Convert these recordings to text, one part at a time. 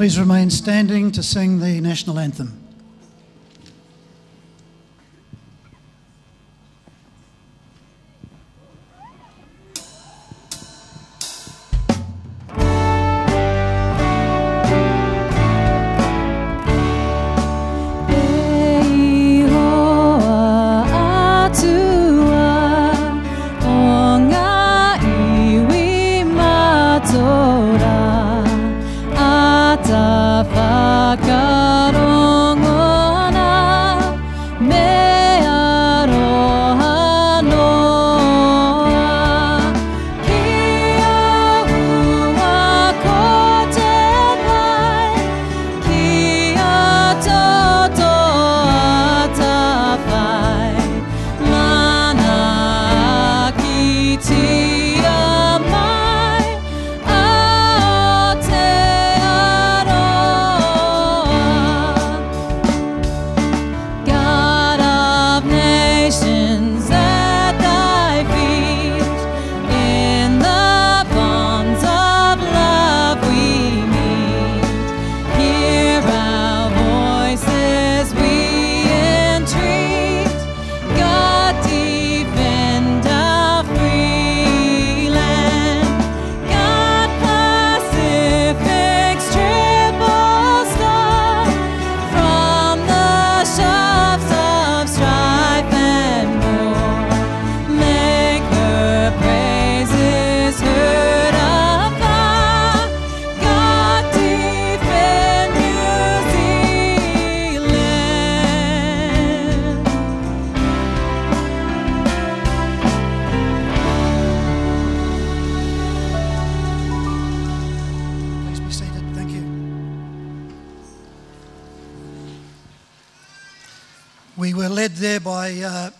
Please remain standing to sing the national anthem.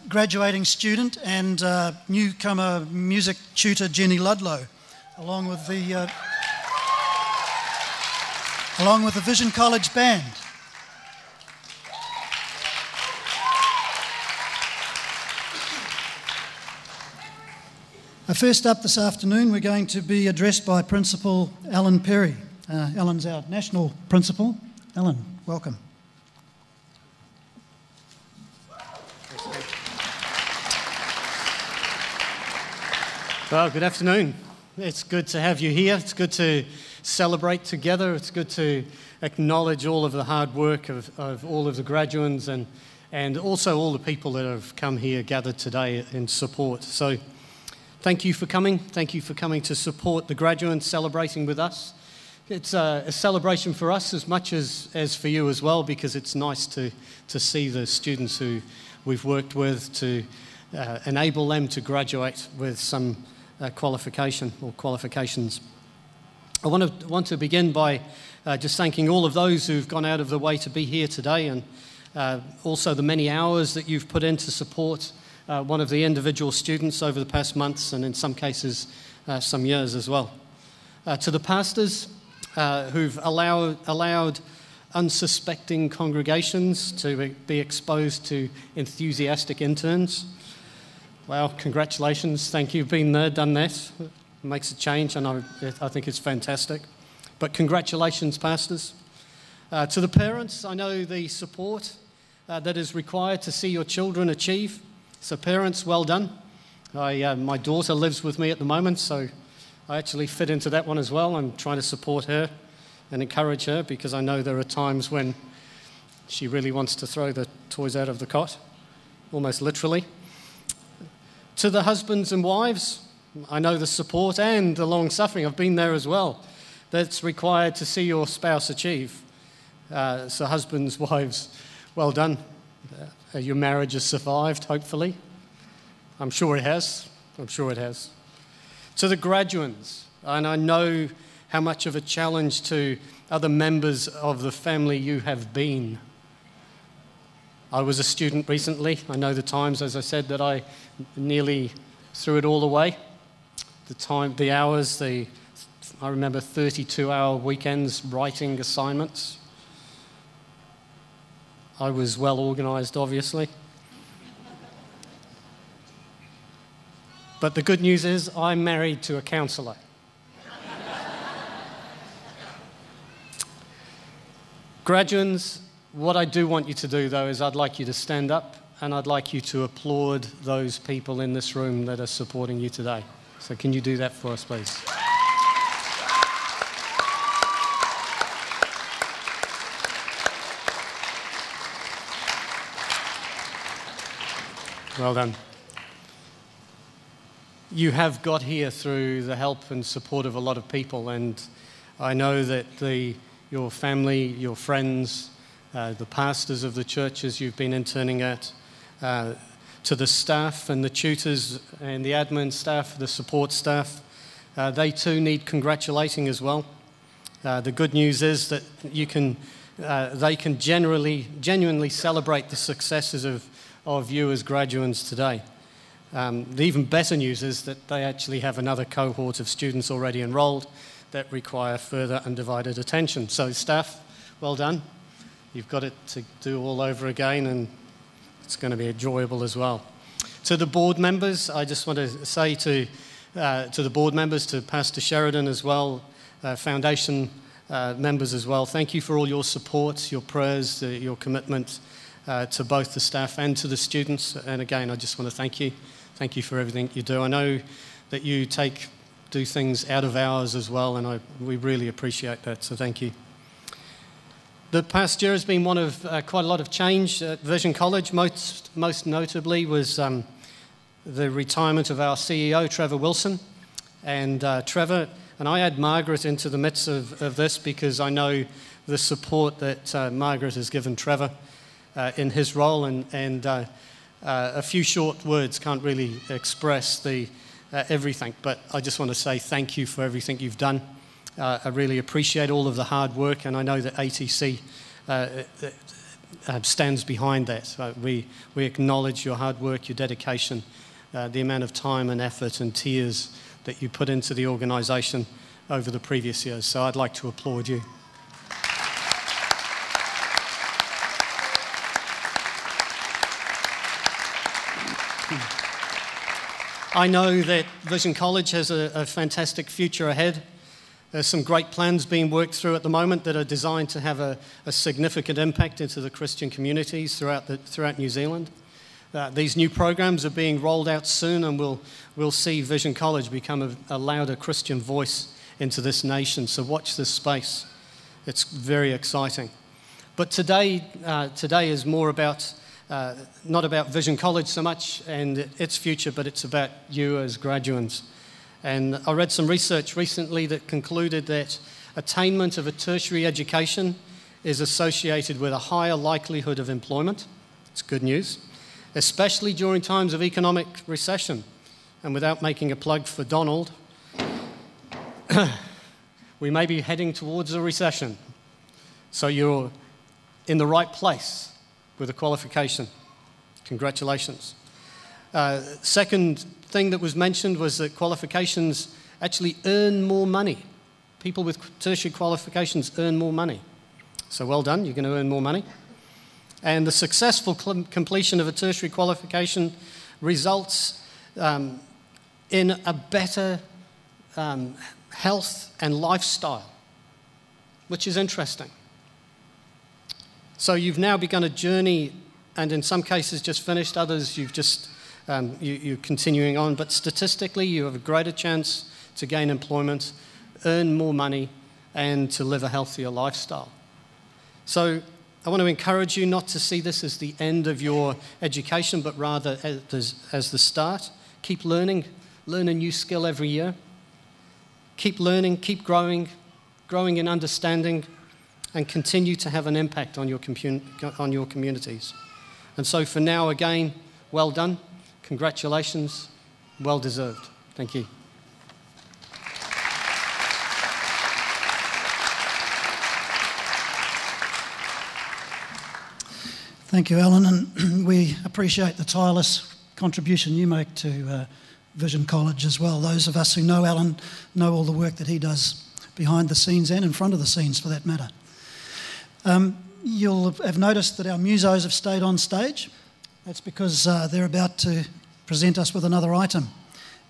Graduating student and uh, newcomer music tutor Jenny Ludlow, along with the uh, along with the Vision College band. Uh, first up this afternoon, we're going to be addressed by Principal Alan Perry. Uh, Alan's our national principal. Alan, welcome. Well, good afternoon. It's good to have you here. It's good to celebrate together. It's good to acknowledge all of the hard work of, of all of the graduates and, and also all the people that have come here gathered today in support. So, thank you for coming. Thank you for coming to support the graduates celebrating with us. It's a, a celebration for us as much as, as for you as well because it's nice to, to see the students who we've worked with to uh, enable them to graduate with some uh, qualification or qualifications. I want to, want to begin by uh, just thanking all of those who've gone out of the way to be here today and uh, also the many hours that you've put in to support uh, one of the individual students over the past months and in some cases uh, some years as well. Uh, to the pastors who've allowed, allowed unsuspecting congregations to be exposed to enthusiastic interns. Well, congratulations. Thank you. Been there, done that. It makes a change, and I, I think it's fantastic. But congratulations, pastors. Uh, to the parents, I know the support uh, that is required to see your children achieve. So, parents, well done. I, uh, my daughter lives with me at the moment, so I actually fit into that one as well. I'm trying to support her and encourage her because I know there are times when she really wants to throw the toys out of the cot, almost literally. To the husbands and wives, I know the support and the long suffering, I've been there as well, that's required to see your spouse achieve. Uh, so, husbands, wives, well done. Uh, your marriage has survived, hopefully. I'm sure it has. I'm sure it has. To the graduates, and I know how much of a challenge to other members of the family you have been. I was a student recently. I know the times, as I said, that I nearly threw it all away. The time, the hours, the I remember 32 hour weekends writing assignments. I was well organized, obviously. But the good news is, I'm married to a counselor. Graduates, what I do want you to do, though, is I'd like you to stand up and I'd like you to applaud those people in this room that are supporting you today. So, can you do that for us, please? Well done. You have got here through the help and support of a lot of people, and I know that the, your family, your friends, uh, the pastors of the churches you've been interning at, uh, to the staff and the tutors and the admin staff, the support staff, uh, they too need congratulating as well. Uh, the good news is that you can, uh, they can generally, genuinely celebrate the successes of of you as graduates today. Um, the even better news is that they actually have another cohort of students already enrolled that require further undivided attention. So, staff, well done. You've got it to do all over again, and it's going to be enjoyable as well. To the board members, I just want to say to, uh, to the board members, to Pastor Sheridan as well, uh, foundation uh, members as well, thank you for all your support, your prayers, uh, your commitment uh, to both the staff and to the students. And again, I just want to thank you. Thank you for everything you do. I know that you take do things out of hours as well, and I, we really appreciate that. So thank you. The past year has been one of uh, quite a lot of change at Vision College. Most, most notably was um, the retirement of our CEO, Trevor Wilson. And uh, Trevor, and I add Margaret into the midst of, of this because I know the support that uh, Margaret has given Trevor uh, in his role, and, and uh, uh, a few short words can't really express the, everything. But I just want to say thank you for everything you've done. Uh, I really appreciate all of the hard work, and I know that ATC uh, uh, uh, stands behind that. we, we acknowledge your hard work, your dedication, the amount of time and effort and tears that you put into the organisation over the previous years. So I'd like to applaud you. I know that Vision College has a, a, fantastic future ahead. There's some great plans being worked through at the moment that are designed to have a, a significant impact into the Christian communities throughout, the, throughout New Zealand. Uh, these new programs are being rolled out soon, and we'll, we'll see Vision College become a, a louder Christian voice into this nation. So watch this space. It's very exciting. But today, uh, today is more about uh, not about Vision College so much and its future, but it's about you as graduates. And I read some research recently that concluded that attainment of a tertiary education is associated with a higher likelihood of employment. It's good news, especially during times of economic recession. And without making a plug for Donald, we may be heading towards a recession. So you're in the right place with a qualification. Congratulations. Uh, second thing that was mentioned was that qualifications actually earn more money. People with tertiary qualifications earn more money. So well done, you're going to earn more money. And the successful cl- completion of a tertiary qualification results um, in a better um, health and lifestyle, which is interesting. So you've now begun a journey, and in some cases just finished, others you've just um, you, are continuing on. But statistically, you have a greater chance to gain employment, earn more money, and to live a healthier lifestyle. So I want to encourage you not to see this as the end of your education, but rather as, as the start. Keep learning, learn a new skill every year. Keep learning, keep growing, growing in understanding, and continue to have an impact on your, on your communities. And so for now, again, well done. Congratulations, well deserved. Thank you. Thank you, Alan, and we appreciate the tireless contribution you make to uh, Vision College as well. Those of us who know Alan know all the work that he does behind the scenes and in front of the scenes, for that matter. Um, you'll have noticed that our musos have stayed on stage. That's because uh, they're about to present us with another item.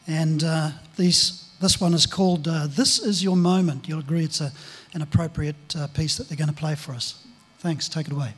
And uh, these, this one is called uh, This Is Your Moment. You'll agree it's a, an appropriate uh, piece that they're going to play for us. Thanks, take it away.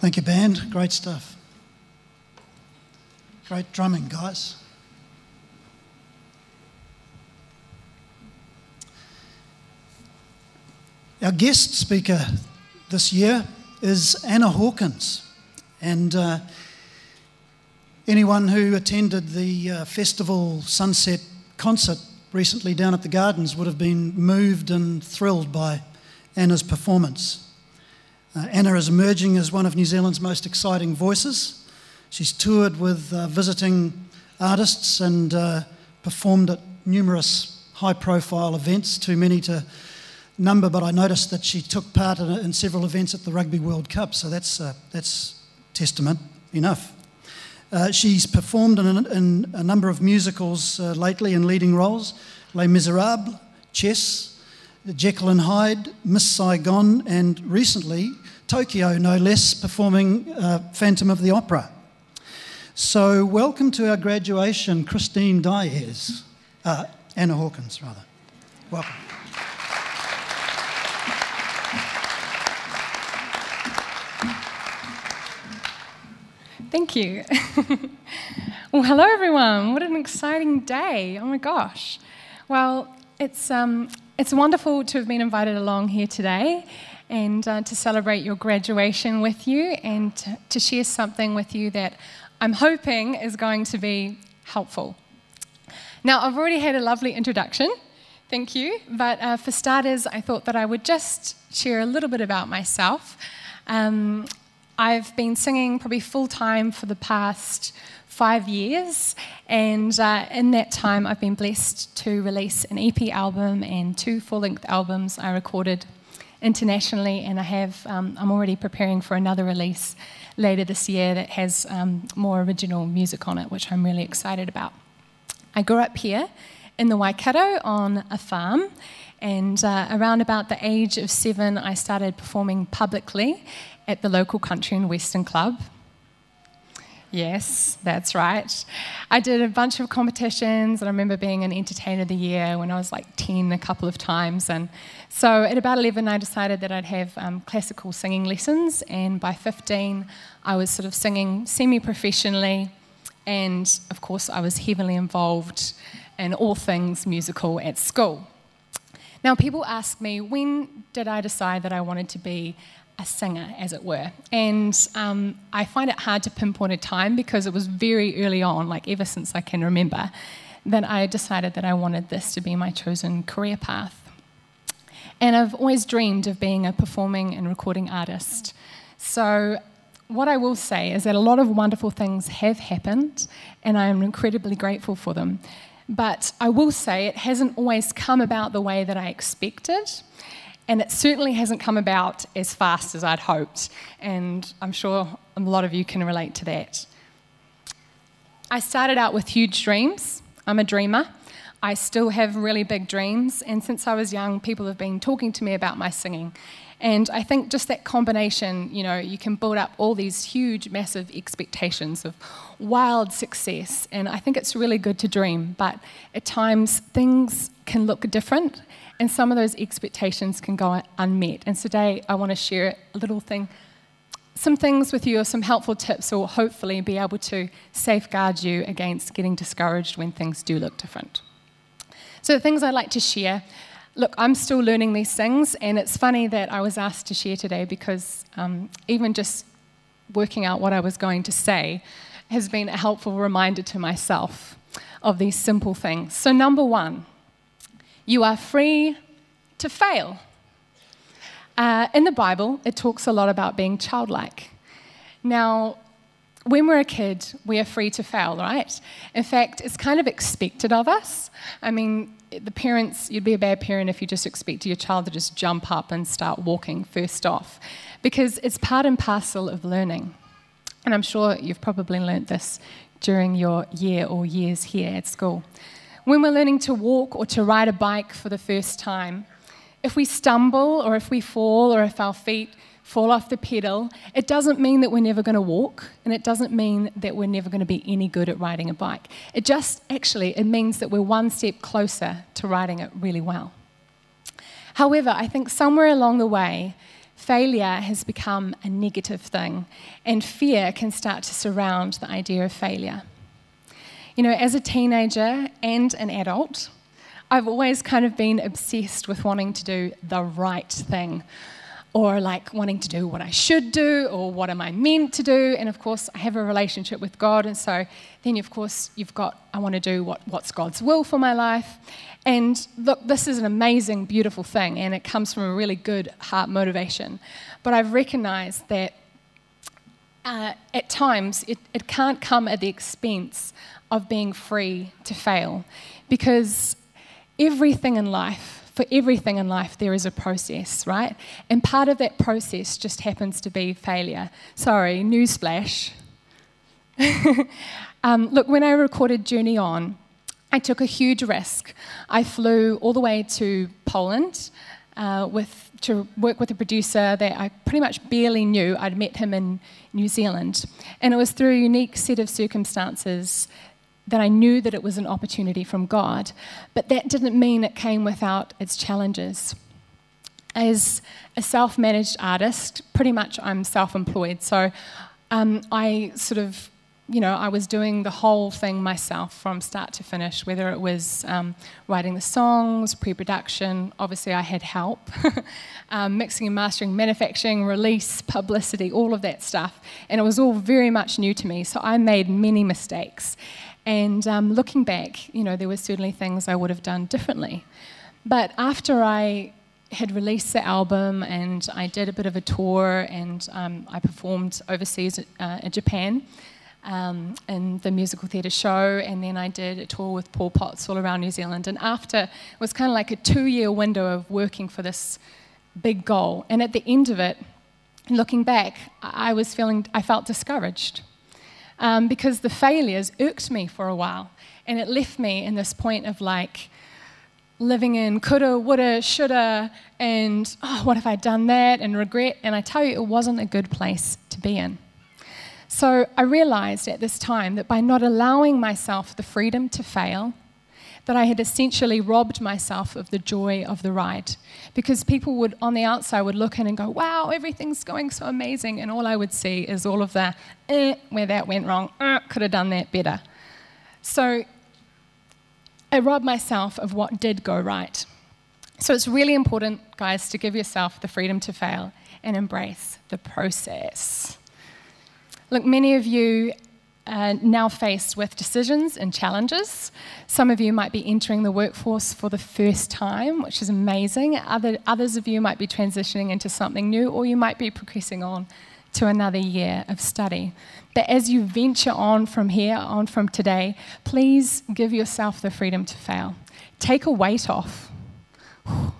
Thank you, band. Great stuff. Great drumming, guys. Our guest speaker this year is Anna Hawkins. And uh, anyone who attended the uh, festival Sunset concert recently down at the Gardens would have been moved and thrilled by Anna's performance. Uh, Anna is emerging as one of New Zealand's most exciting voices. She's toured with uh, visiting artists and uh, performed at numerous high profile events, too many to number, but I noticed that she took part in, in several events at the Rugby World Cup, so that's, uh, that's testament enough. Uh, she's performed in, in, a number of musicals uh, lately in leading roles Les Miserables, Chess, Jekyll and Hyde, Miss Saigon, and recently Tokyo, no less, performing uh, Phantom of the Opera. So, welcome to our graduation, Christine Diaz, uh, Anna Hawkins, rather. Welcome. Thank you. well, hello, everyone. What an exciting day. Oh my gosh. Well, it's, um, it's wonderful to have been invited along here today and uh, to celebrate your graduation with you and to, share something with you that I'm hoping is going to be helpful. Now, I've already had a lovely introduction. Thank you. But uh, for starters, I thought that I would just share a little bit about myself. Um, I've been singing probably full time for the past five years, and uh, in that time, I've been blessed to release an EP album and two full length albums I recorded internationally, and I have, um, I'm already preparing for another release later this year that has um, more original music on it, which I'm really excited about. I grew up here in the Waikato on a farm. And uh, around about the age of seven, I started performing publicly at the local country and western club. Yes, that's right. I did a bunch of competitions, and I remember being an entertainer of the year when I was like 10 a couple of times. And so at about 11, I decided that I'd have um, classical singing lessons, and by 15, I was sort of singing semi professionally. And of course, I was heavily involved in all things musical at school. Now, people ask me, when did I decide that I wanted to be a singer, as it were. And um, I find it hard to pinpoint a time because it was very early on, like ever since I can remember, that I decided that I wanted this to be my chosen career path. And I've always dreamed of being a performing and recording artist. So, what I will say is that a lot of wonderful things have happened, and I am incredibly grateful for them. But I will say it hasn't always come about the way that I expected. And it certainly hasn't come about as fast as I'd hoped. And I'm sure a lot of you can relate to that. I started out with huge dreams. I'm a dreamer. I still have really big dreams. And since I was young, people have been talking to me about my singing. And I think just that combination, you know, you can build up all these huge, massive expectations of wild success. And I think it's really good to dream. But at times, things can look different and some of those expectations can go unmet. And today I want to share a little thing, some things with you, or some helpful tips, or hopefully be able to safeguard you against getting discouraged when things do look different. So, the things I'd like to share look, I'm still learning these things, and it's funny that I was asked to share today because um, even just working out what I was going to say has been a helpful reminder to myself of these simple things. So, number one, you are free to fail. Uh, in the Bible, it talks a lot about being childlike. Now, when we're a kid, we are free to fail, right? In fact, it's kind of expected of us. I mean, the parents, you'd be a bad parent if you just expected your child to just jump up and start walking first off, because it's part and parcel of learning. And I'm sure you've probably learnt this during your year or years here at school. When we're learning to walk or to ride a bike for the first time, if we stumble or if we fall or if our feet fall off the pedal, it doesn't mean that we're never going to walk and it doesn't mean that we're never going to be any good at riding a bike. It just actually it means that we're one step closer to riding it really well. However, I think somewhere along the way, failure has become a negative thing and fear can start to surround the idea of failure. You know, as a teenager and an adult, I've always kind of been obsessed with wanting to do the right thing or like wanting to do what I should do or what am I meant to do. And of course, I have a relationship with God. And so then, of course, you've got, I want to do what, what's God's will for my life. And look, this is an amazing, beautiful thing. And it comes from a really good heart motivation. But I've recognized that uh, at times it, it can't come at the expense of being free to fail because everything in life for everything in life, there is a process, right? And part of that process just happens to be failure. Sorry, newsflash. um, look, when I recorded Journey On, I took a huge risk. I flew all the way to Poland uh, with, to work with a producer that I pretty much barely knew. I'd met him in New Zealand. And it was through a unique set of circumstances that I knew that it was an opportunity from God, but that didn't mean it came without its challenges. As a self managed artist, pretty much I'm self employed, so um, I sort of you know, I was doing the whole thing myself from start to finish, whether it was um, writing the songs, pre production, obviously I had help, um, mixing and mastering, manufacturing, release, publicity, all of that stuff. And it was all very much new to me, so I made many mistakes. And um, looking back, you know, there were certainly things I would have done differently. But after I had released the album and I did a bit of a tour and um, I performed overseas uh, in Japan um, in the musical theatre show, and then I did a tour with Paul Potts all around New Zealand. And after, it was kind of like a two year window of working for this big goal. And at the end of it, looking back, I was feeling, I felt discouraged um, because the failures irked me for a while. And it left me in this point of like living in coulda, woulda, shoulda, and oh, what if I'd done that, and regret. And I tell you, it wasn't a good place to be in. So I realized at this time that by not allowing myself the freedom to fail, that I had essentially robbed myself of the joy of the ride. Because people would, on the outside, would look in and go, wow, everything's going so amazing. And all I would see is all of the, eh, where that went wrong, eh, could have done that better. So I robbed myself of what did go right. So it's really important, guys, to give yourself the freedom to fail and embrace the process. Look, many of you uh, now faced with decisions and challenges. Some of you might be entering the workforce for the first time, which is amazing. Other, others of you might be transitioning into something new, or you might be progressing on to another year of study. But as you venture on from here, on from today, please give yourself the freedom to fail. Take a weight off. Oh,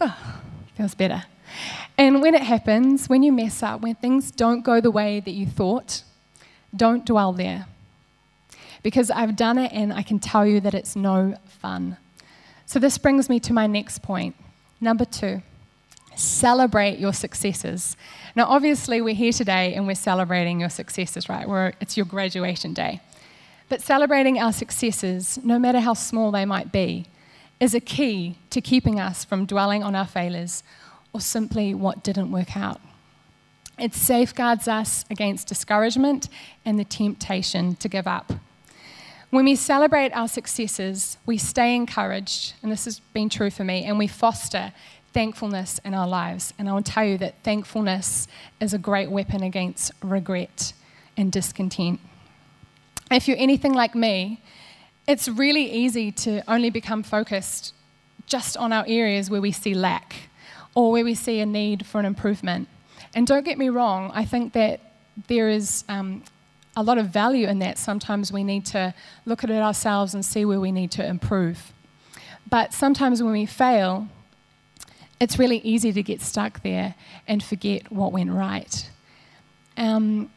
feels better. And when it happens, when you mess up, when things don't go the way that you thought, don't dwell there. Because I've done it and I can tell you that it's no fun. So, this brings me to my next point. Number two, celebrate your successes. Now, obviously, we're here today and we're celebrating your successes, right? We're, it's your graduation day. But celebrating our successes, no matter how small they might be, is a key to keeping us from dwelling on our failures or simply what didn't work out. It safeguards us against discouragement and the temptation to give up. When we celebrate our successes, we stay encouraged, and this has been true for me, and we foster thankfulness in our lives. And I will tell you that thankfulness is a great weapon against regret and discontent. If you're anything like me, it's really easy to only become focused just on our areas where we see lack or where we see a need for an improvement. And don't get me wrong, I think that there is um, a lot of value in that. Sometimes we need to look at it ourselves and see where we need to improve. But sometimes when we fail, it's really easy to get stuck there and forget what went right. Um,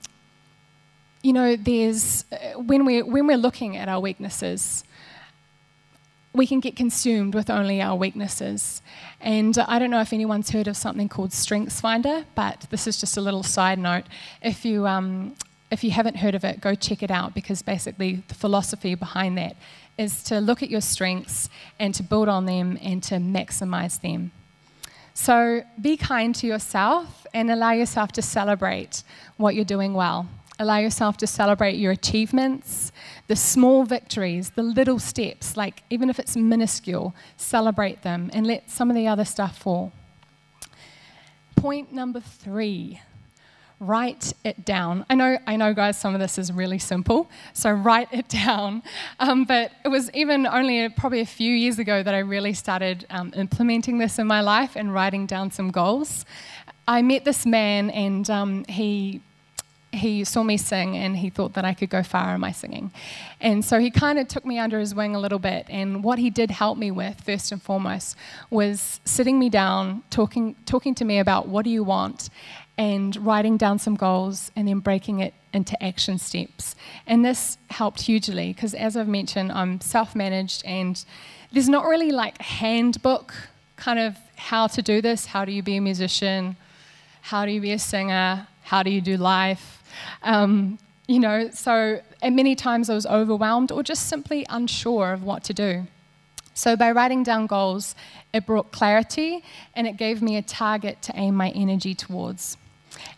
you know, there's uh, when we're when we're looking at our weaknesses, we can get consumed with only our weaknesses. And I don't know if anyone's heard of something called Strengths Finder, but this is just a little side note. If you, um, if you haven't heard of it, go check it out because basically the philosophy behind that is to look at your strengths and to build on them and to maximize them. So be kind to yourself and allow yourself to celebrate what you're doing well. Allow yourself to celebrate your achievements, the small victories, the little steps, like even if it's minuscule, celebrate them and let some of the other stuff fall. Point number three write it down. I know, I know, guys, some of this is really simple, so write it down. Um, but it was even only a, probably a few years ago that I really started um, implementing this in my life and writing down some goals. I met this man, and um, he he saw me sing and he thought that I could go far in my singing. And so he kind of took me under his wing a little bit. And what he did help me with, first and foremost, was sitting me down, talking, talking to me about what do you want, and writing down some goals and then breaking it into action steps. And this helped hugely because, as I've mentioned, I'm self managed and there's not really like a handbook kind of how to do this. How do you be a musician? How do you be a singer? How do you do life? Um, you know, so many times I was overwhelmed or just simply unsure of what to do. So by writing down goals, it brought clarity and it gave me a target to aim my energy towards.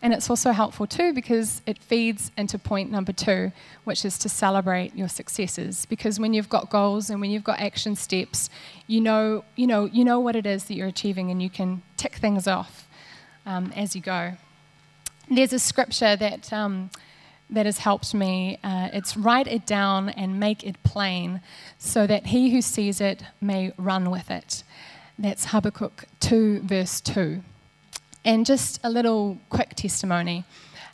And it's also helpful too because it feeds into point number two, which is to celebrate your successes. Because when you've got goals and when you've got action steps, you know, you know, you know what it is that you're achieving and you can tick things off um, as you go. There's a scripture that, um, that has helped me. Uh, it's write it down and make it plain so that he who sees it may run with it. That's Habakkuk 2, verse 2. And just a little quick testimony.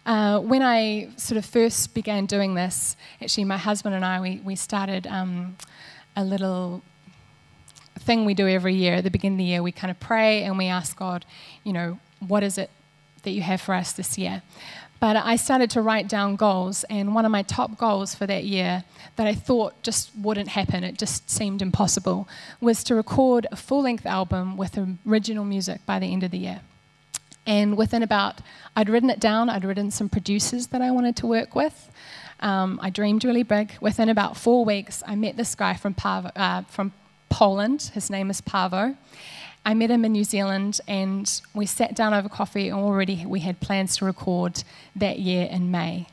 Uh, when I sort of first began doing this, actually, my husband and I, we, we started um, a little thing we do every year. At the beginning of the year, we kind of pray and we ask God, you know, what is it that you have for us this year. But I started to write down goals, and one of my top goals for that year that I thought just wouldn't happen, it just seemed impossible, was to record a full length album with original music by the end of the year. And within about, I'd written it down, I'd written some producers that I wanted to work with. Um, I dreamed really big. Within about four weeks, I met this guy from, uh, from Poland. His name is Pavo. I met him in New Zealand and we sat down over coffee and already we had plans to record that year in May.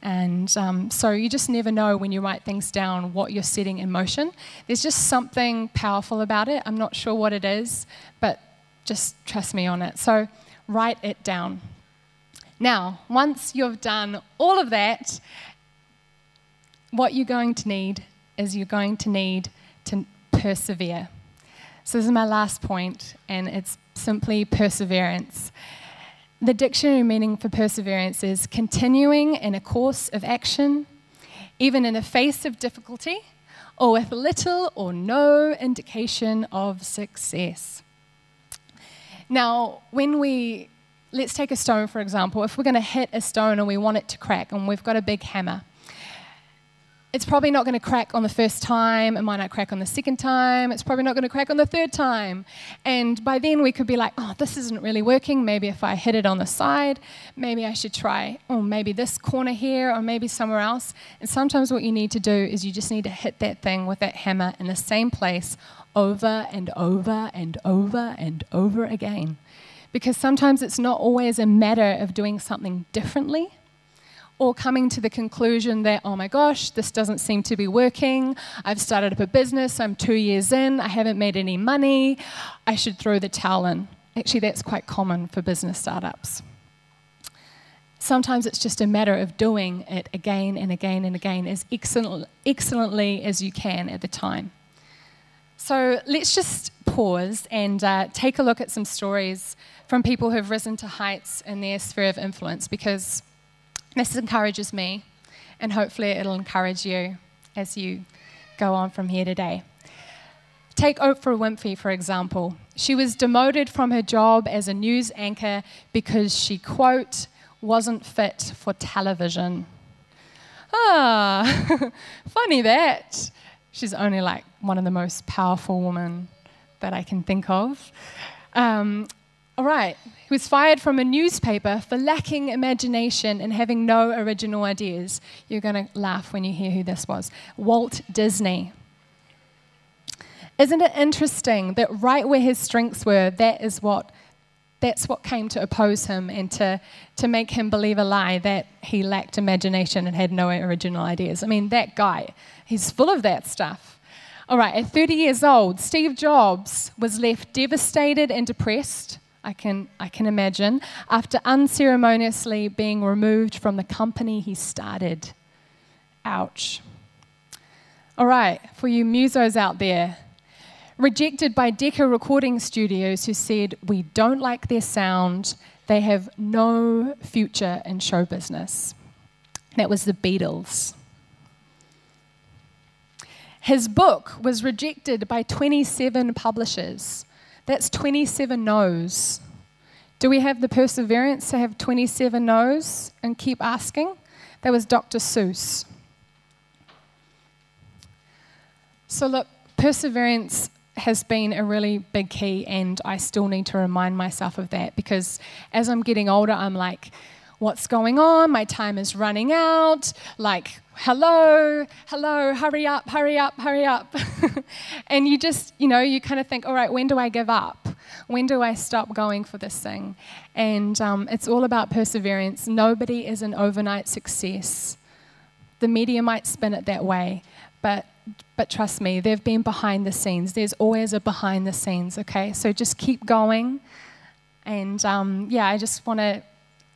And um, so you just never know when you write things down what you're setting in motion. There's just something powerful about it. I'm not sure what it is, but just trust me on it. So write it down. Now, once you've done all of that, what you're going to need is you're going to need to persevere. So, this is my last point, and it's simply perseverance. The dictionary meaning for perseverance is continuing in a course of action, even in the face of difficulty, or with little or no indication of success. Now, when we, let's take a stone for example, if we're going to hit a stone and we want it to crack, and we've got a big hammer, it's probably not going to crack on the first time. It might not crack on the second time. It's probably not going to crack on the third time. And by then we could be like, oh, this isn't really working. Maybe if I hit it on the side, maybe I should try, oh, maybe this corner here or maybe somewhere else. And sometimes what you need to do is you just need to hit that thing with that hammer in the same place over and over and over and over again. Because sometimes it's not always a matter of doing something differently or coming to the conclusion that, oh my gosh, this doesn't seem to be working. I've started up a business, I'm two years in, I haven't made any money, I should throw the towel in. Actually, that's quite common for business startups. Sometimes it's just a matter of doing it again and again and again as excellent, excellently as you can at the time. So let's just pause and uh, take a look at some stories from people who have risen to heights in their sphere of influence because this encourages me, and hopefully, it'll encourage you as you go on from here today. Take Oprah Winfrey, for example. She was demoted from her job as a news anchor because she, quote, wasn't fit for television. Ah, funny that. She's only like one of the most powerful women that I can think of. Um, all right, was fired from a newspaper for lacking imagination and having no original ideas. You're going to laugh when you hear who this was Walt Disney. Isn't it interesting that right where his strengths were, that is what That's what came to oppose him and to, to make him believe a lie that he lacked imagination and had no original ideas. I mean, that guy, he's full of that stuff. All right, at 30 years old, Steve Jobs was left devastated and depressed. I can, I can imagine, after unceremoniously being removed from the company he started. Ouch. All right, for you musos out there, rejected by Decca Recording Studios, who said, We don't like their sound, they have no future in show business. That was the Beatles. His book was rejected by 27 publishers. That's 27 no's. Do we have the perseverance to have 27 no's and keep asking? That was Dr. Seuss. So, look, perseverance has been a really big key, and I still need to remind myself of that because as I'm getting older, I'm like, what's going on? My time is running out. Like, hello, hello, hurry up, hurry up, hurry up. and you just, you know, you kind of think, all right, when do I give up? When do I stop going for this thing? And um, it's all about perseverance. Nobody is an overnight success. The media might spin it that way, but but trust me, they've been behind the scenes. There's always a behind the scenes, okay? So just keep going. And um, yeah, I just want to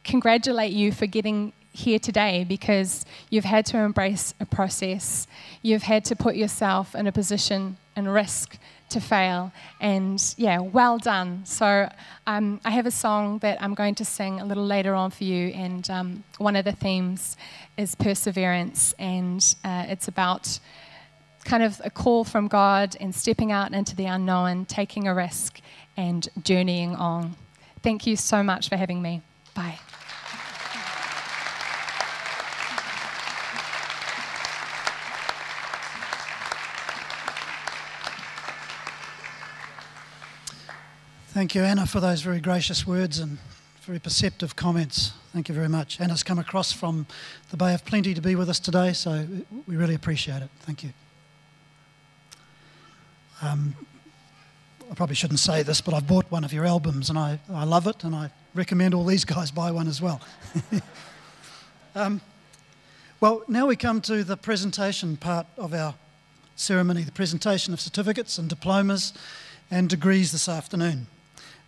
congratulate you for getting here today because you've had to embrace a process. You've had to put yourself in a position and risk to fail. And yeah, well done. So um, I have a song that I'm going to sing a little later on for you. And um, one of the themes is perseverance. And uh, it's about kind of a call from God and stepping out into the unknown, taking a risk, and journeying on. Thank you so much for having me. Bye. Thank you, Anna, for those very gracious words and very perceptive comments. Thank you very much. Anna's come across from the Bay of Plenty to be with us today, so we really appreciate it. Thank you. Um, I probably shouldn't say this, but I've bought one of your albums and I, I love it, and I recommend all these guys buy one as well. um, well, now we come to the presentation part of our ceremony the presentation of certificates and diplomas and degrees this afternoon.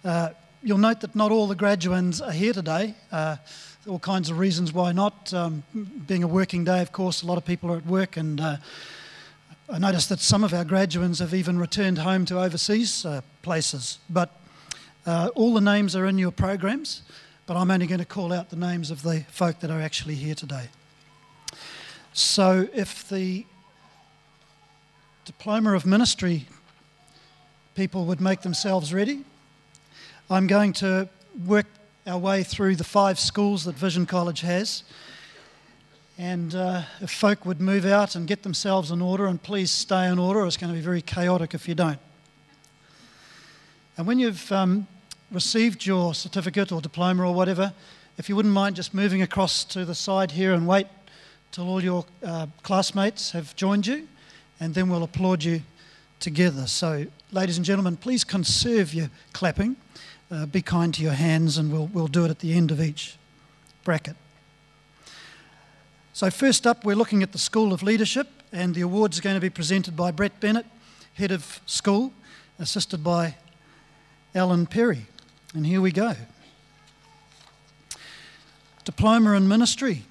Uh, you'll note that not all the graduands are here today. Uh, all kinds of reasons why not. Um, being a working day, of course, a lot of people are at work and uh, I noticed that some of our graduates have even returned home to overseas uh, places. But uh, all the names are in your programs, but I'm only going to call out the names of the folk that are actually here today. So if the Diploma of Ministry people would make themselves ready, I'm going to work our way through the five schools that Vision College has. And uh, if folk would move out and get themselves in order, and please stay in order, it's going to be very chaotic if you don't. And when you've um, received your certificate or diploma or whatever, if you wouldn't mind just moving across to the side here and wait till all your uh, classmates have joined you, and then we'll applaud you together. So, ladies and gentlemen, please conserve your clapping. Uh, be kind to your hands, and we'll, we'll do it at the end of each bracket. So, first up, we're looking at the School of Leadership, and the award is going to be presented by Brett Bennett, Head of School, assisted by Alan Perry. And here we go. Diploma in Ministry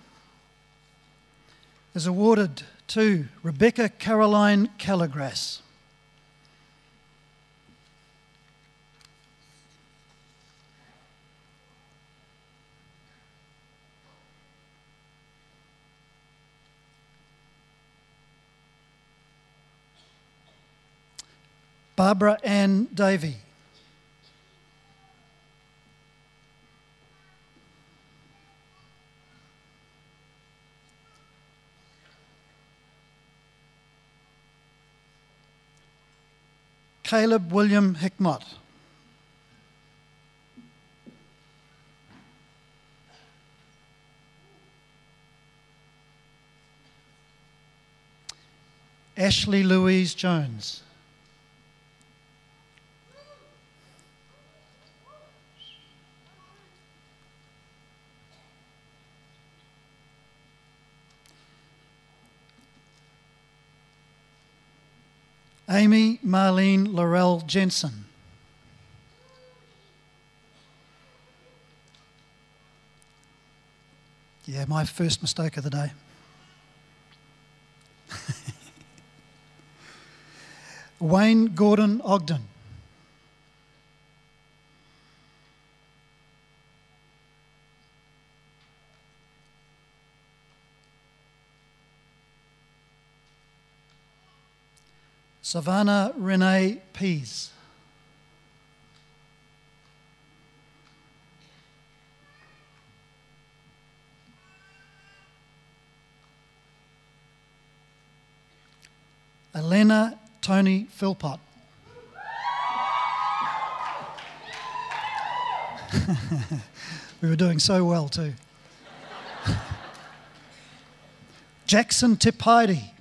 is awarded to Rebecca Caroline Calagras. Barbara Ann Davey. Caleb William Hickmott. Ashley Louise Jones. Amy Marlene Laurel Jensen. Yeah, my first mistake of the day. Wayne Gordon Ogden. Savannah Renee Pease. Elena Tony Philpott. we were doing so well too. Jackson Tipidi.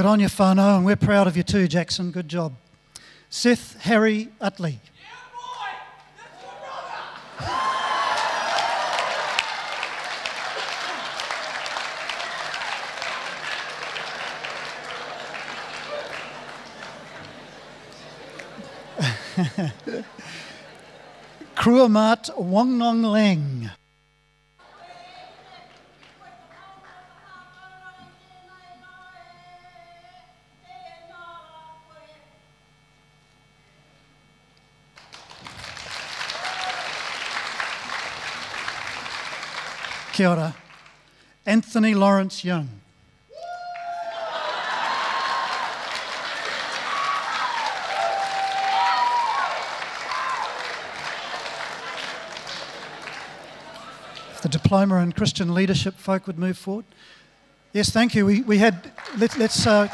Good on you, whānau, and we're proud of you too, Jackson. Good job. Seth Harry Utley. Kruamat Wongnong Leng. Kia ora. Anthony Lawrence Young. If the diploma in Christian leadership folk would move forward. Yes, thank you. We, we had, let, let's. Uh,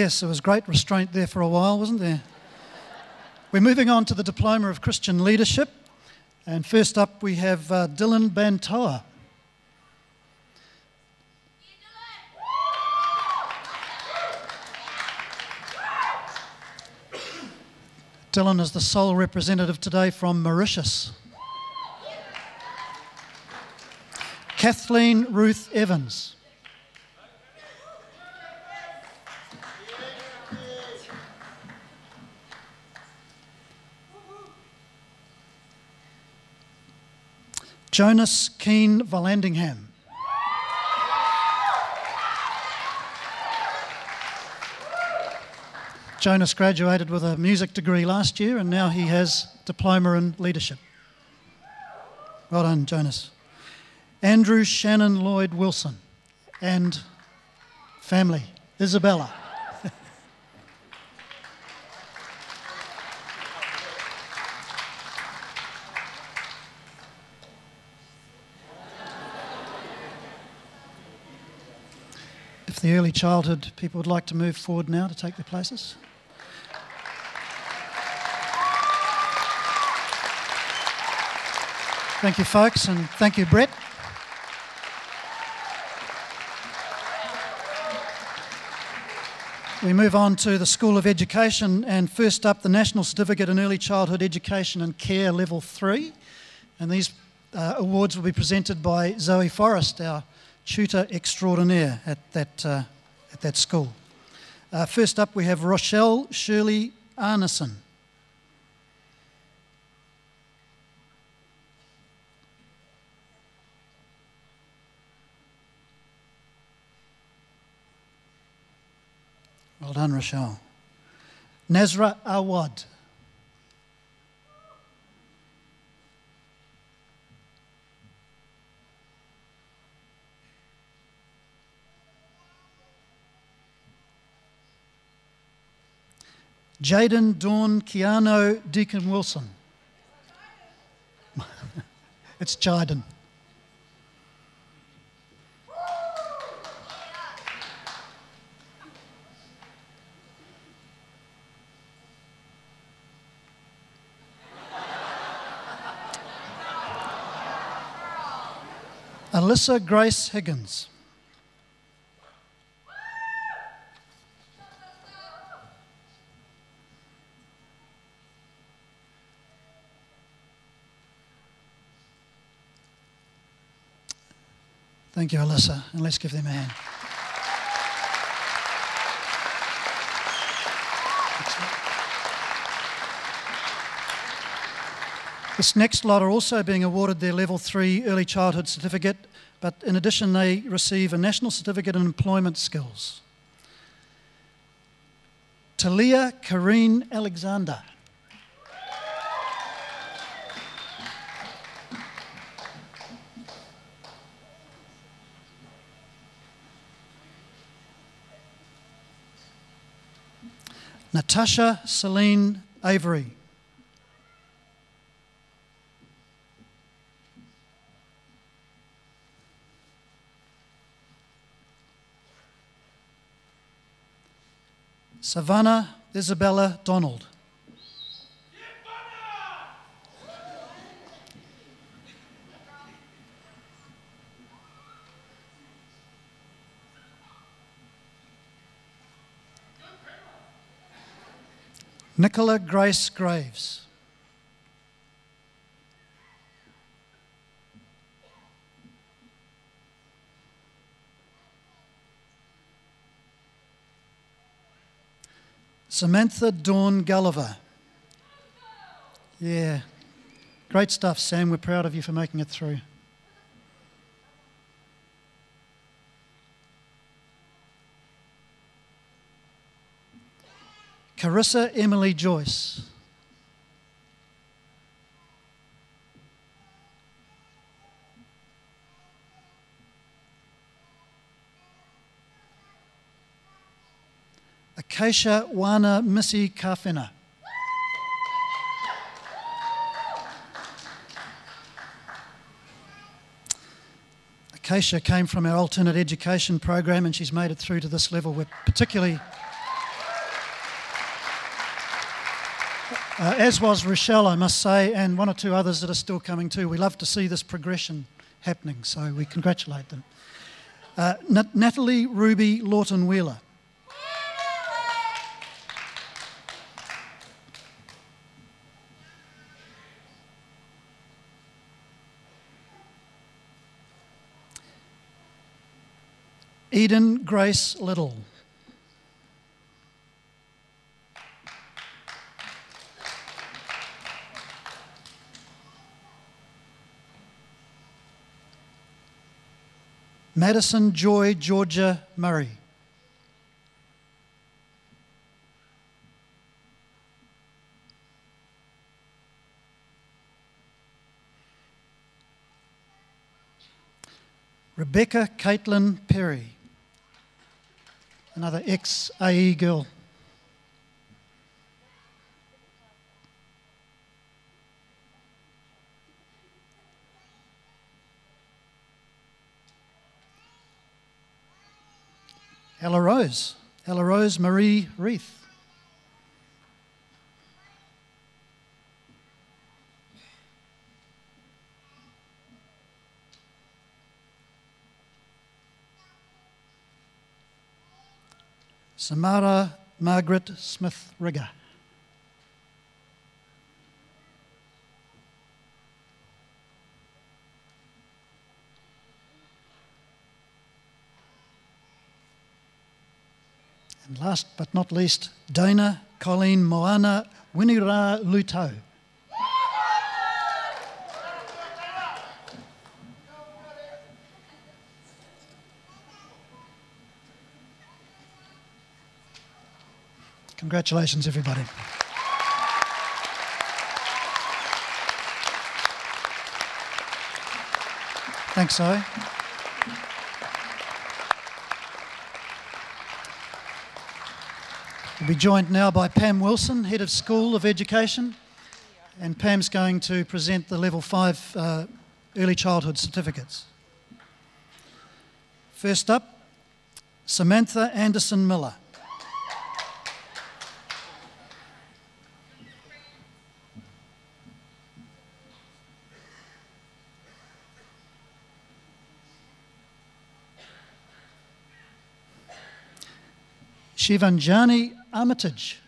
Yes, there was great restraint there for a while, wasn't there? We're moving on to the Diploma of Christian Leadership. And first up, we have uh, Dylan Bantoa. Dylan is the sole representative today from Mauritius. Kathleen Ruth Evans. Jonas Keen Vallandingham. Jonas graduated with a music degree last year and now he has diploma in leadership. Well done, Jonas. Andrew Shannon Lloyd Wilson and family, Isabella. The early childhood people would like to move forward now to take their places. Thank you, folks, and thank you, Brett. We move on to the School of Education, and first up, the National Certificate in Early Childhood Education and Care Level 3. And these uh, awards will be presented by Zoe Forrest, our tutor extraordinaire at that, uh, at that school. Uh, first up, we have Rochelle Shirley Arneson. Well done, Rochelle. Nazra Awad. Jaden Dawn Keanu Deacon Wilson. it's Jaden. Alyssa Grace Higgins. Thank you, Alyssa, and let's give them a hand. This next lot are also being awarded their Level 3 Early Childhood Certificate, but in addition, they receive a National Certificate in Employment Skills. Talia Kareen Alexander. Natasha Celine Avery. Savannah Isabella Donald. Nicola Grace Graves. Samantha Dawn Gulliver. Yeah. Great stuff, Sam. We're proud of you for making it through. Carissa Emily Joyce. Acacia Wana Missy Kafena. Acacia came from our alternate education program and she's made it through to this level. We're particularly, uh, as was Rochelle, I must say, and one or two others that are still coming too. We love to see this progression happening, so we congratulate them. Uh, Natalie Ruby Lawton Wheeler. Eden Grace Little. Madison Joy Georgia Murray. Rebecca Caitlin Perry another ex AE girl. Ella Rose. Ella Rose Marie Reith. Samara Margaret Smith Rigger. And last but not least, Dana Colleen Moana Winira Luto. Congratulations, everybody. Thanks, Zoe. Be joined now by Pam Wilson, Head of School of Education, and Pam's going to present the Level 5 uh, Early Childhood Certificates. First up, Samantha Anderson Miller. Shivanjani Armitage.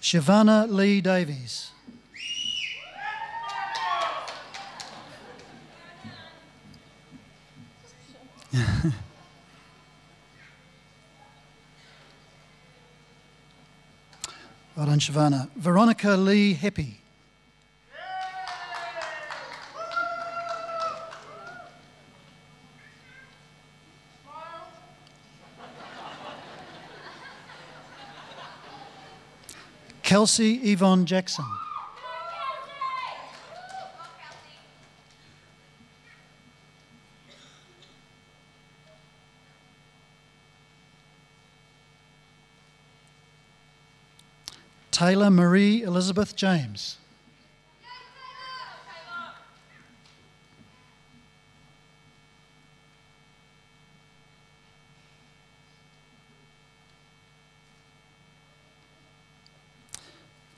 Shavana Lee Davies. Well done, Shavana. Veronica Lee Heppy. Kelsey Yvonne Jackson. Taylor Marie Elizabeth James.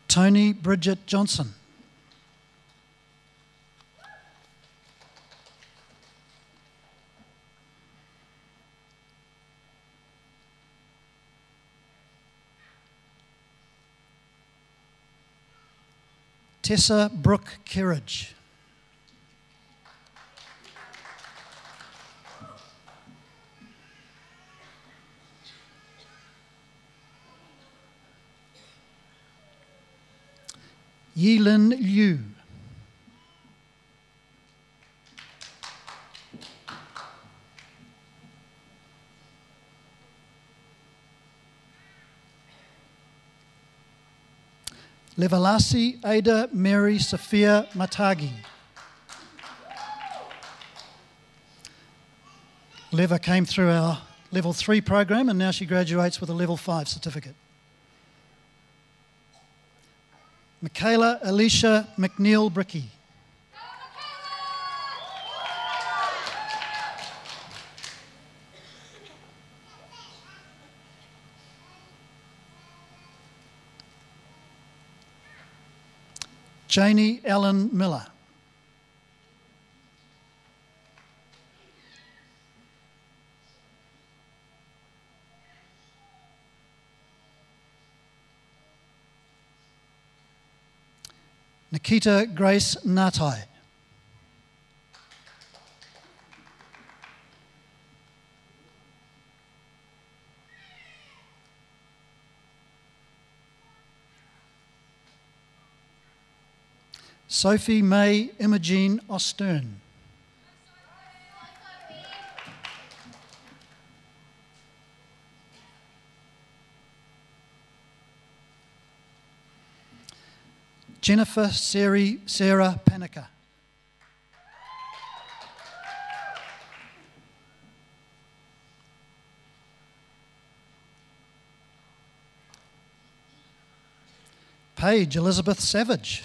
Tony Bridget Johnson. Tessa Brooke Kerridge. Yilin Liu. Levalasi Ada Mary Sophia Matagi. Leva came through our level three program and now she graduates with a level five certificate. Michaela Alicia McNeil Bricky. Janie Ellen Miller. Nikita Grace Natai. Sophie May Imogene Ostern. Jennifer Sari, Sarah Paniker. Page Elizabeth Savage.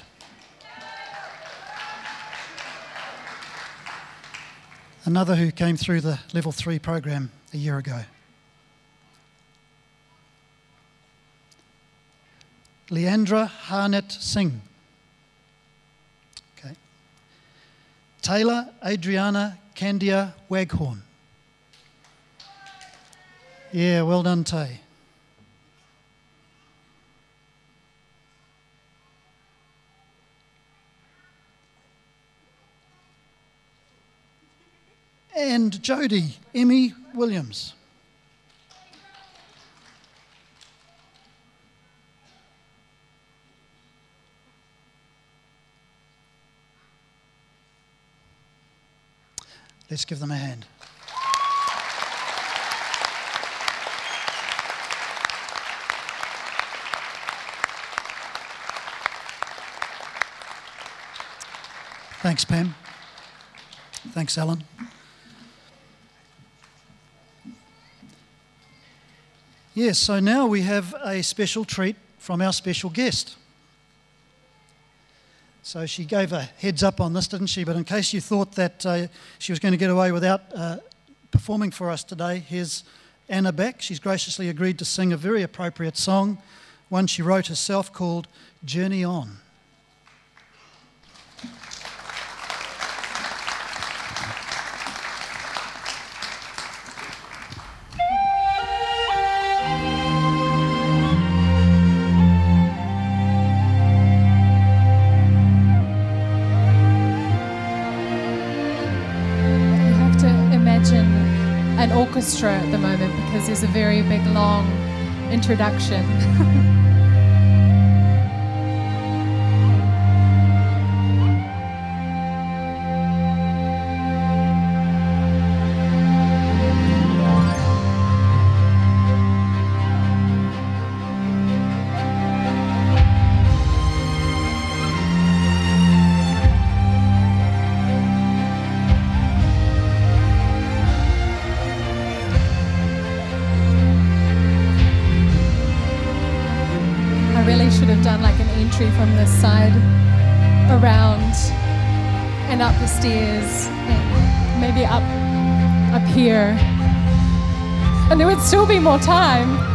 Another who came through the level three program a year ago. Leandra Harnett Singh. Okay. Taylor Adriana Candia Waghorn. Yeah, well done, Tay. And Jody Emmy Williams. Let's give them a hand. Thanks, Pam. Thanks, Alan. Yes, so now we have a special treat from our special guest. So she gave a heads up on this, didn't she? But in case you thought that uh, she was going to get away without uh, performing for us today, here's Anna Beck. She's graciously agreed to sing a very appropriate song, one she wrote herself called Journey On. Orchestra at the moment because there's a very big, long introduction. from this side around and up the stairs and maybe up up here. And there would still be more time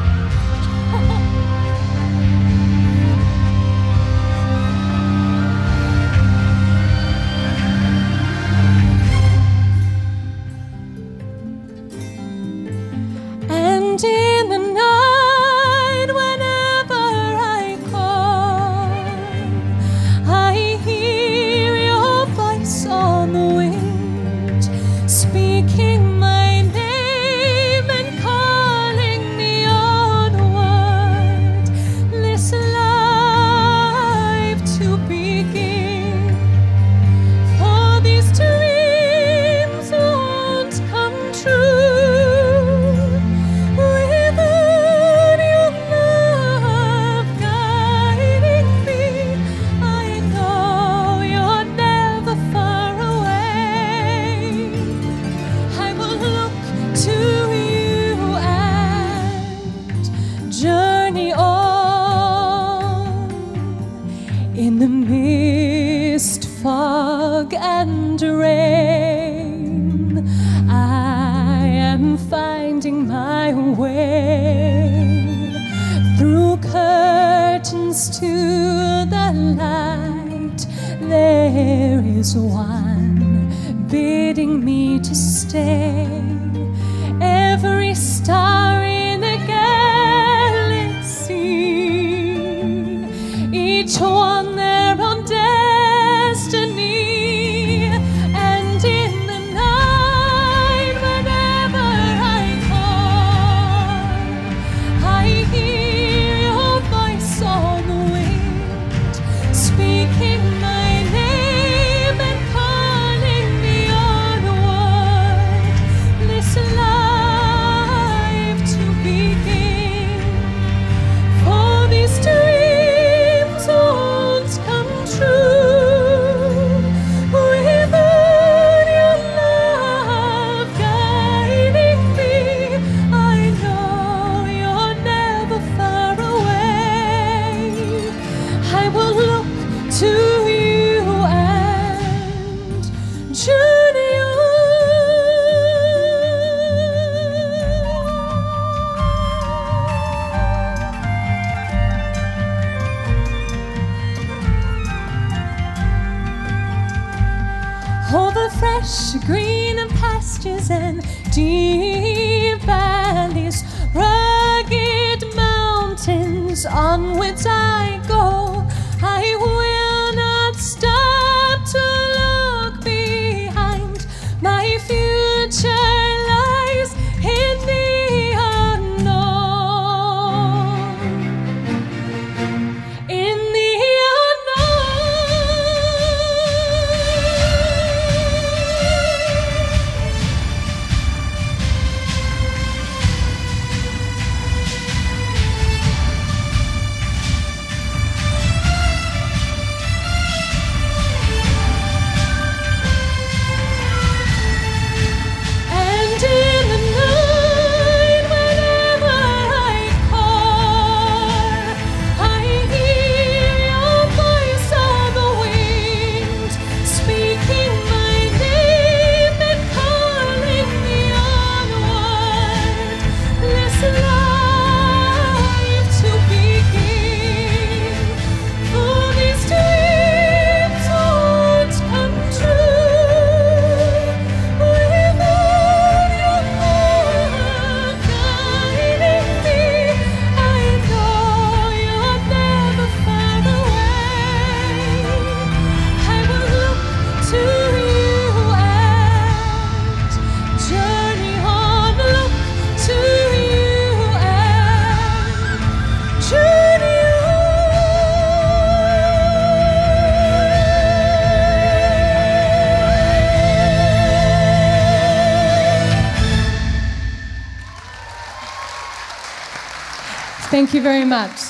you very much.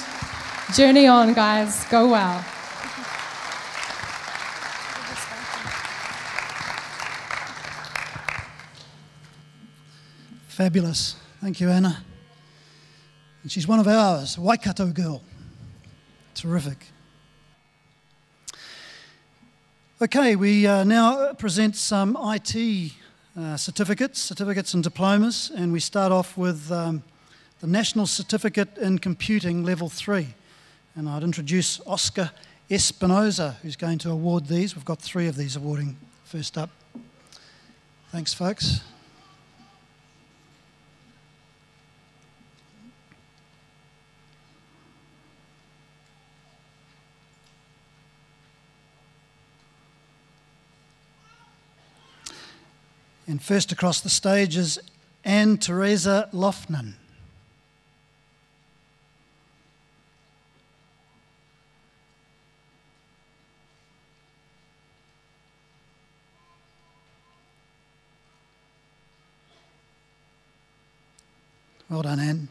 Journey on, guys. Go well. Fabulous. Thank you, Anna. And she's one of ours, Waikato girl. Terrific. Okay, we uh, now present some IT uh, certificates, certificates and diplomas, and we start off with um, the National Certificate in Computing Level 3. And I'd introduce Oscar Espinoza, who's going to award these. We've got three of these awarding first up. Thanks, folks. And first across the stage is Anne Teresa Lofnan. Well done, Anne.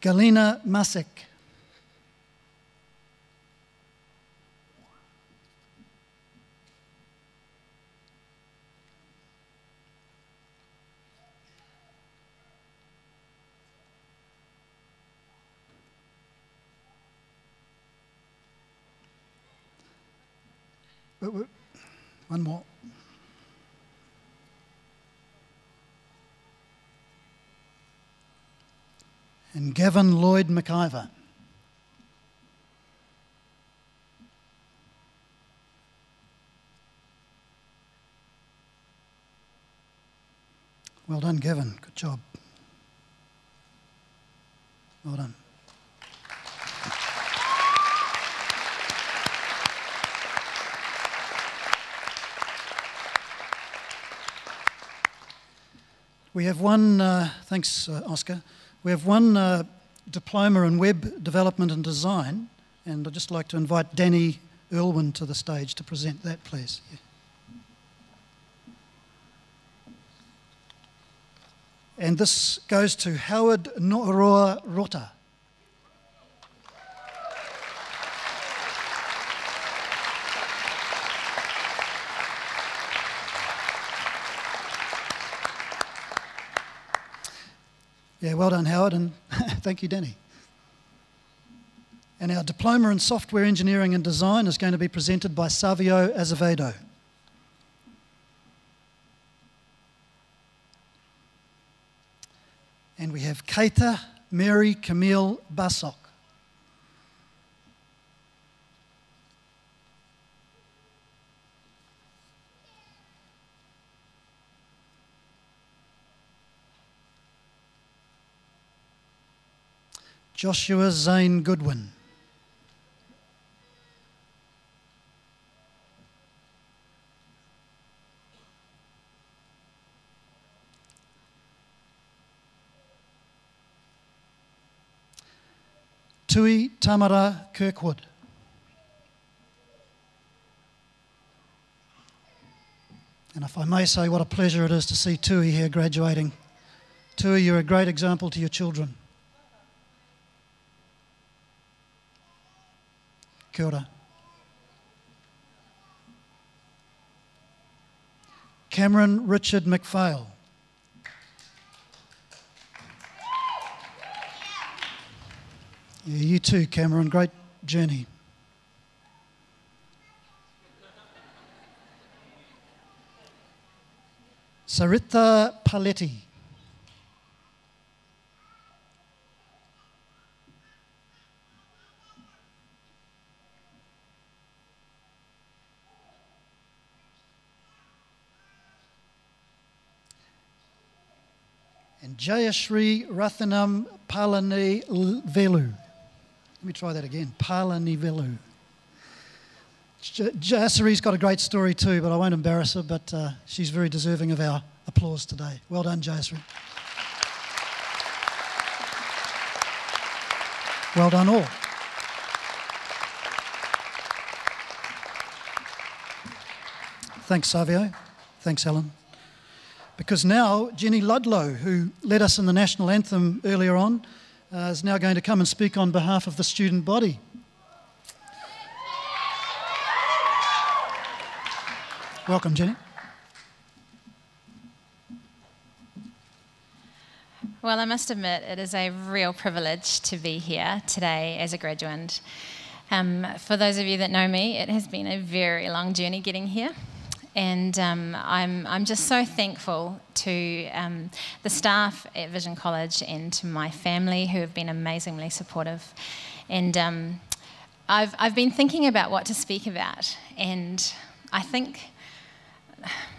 Galina wait. One more. And Gavin Lloyd McIver. Well done, Gavin. Good job. Well done. We have one, uh, thanks, uh, Oscar. We have one uh, diploma in web development and design, and I'd just like to invite Danny Irwin to the stage to present that, please. And this goes to Howard Noroa Rota. Yeah, well done, Howard, and thank you, Denny. And our diploma in software engineering and design is going to be presented by Savio Azevedo. And we have Keita Mary Camille Basok. Joshua Zane Goodwin. Tui Tamara Kirkwood. And if I may say, what a pleasure it is to see Tui here graduating. Tui, you're a great example to your children. Kia ora. Cameron Richard McPhail. Yeah, you too, Cameron. Great journey. Saritha Paletti. And Jayashri Rathanam Palani Velu. Let me try that again. Palani Velu. J- Jayashri's got a great story too, but I won't embarrass her, but uh, she's very deserving of our applause today. Well done, Jayashri. Well done, all. Thanks, Savio. Thanks, Helen. Because now Jenny Ludlow, who led us in the national anthem earlier on, uh, is now going to come and speak on behalf of the student body. Welcome, Jenny. Well, I must admit, it is a real privilege to be here today as a graduate. Um, for those of you that know me, it has been a very long journey getting here. And um, I'm, I'm just so thankful to um, the staff at Vision College and to my family who have been amazingly supportive. And um, I've, I've been thinking about what to speak about. And I think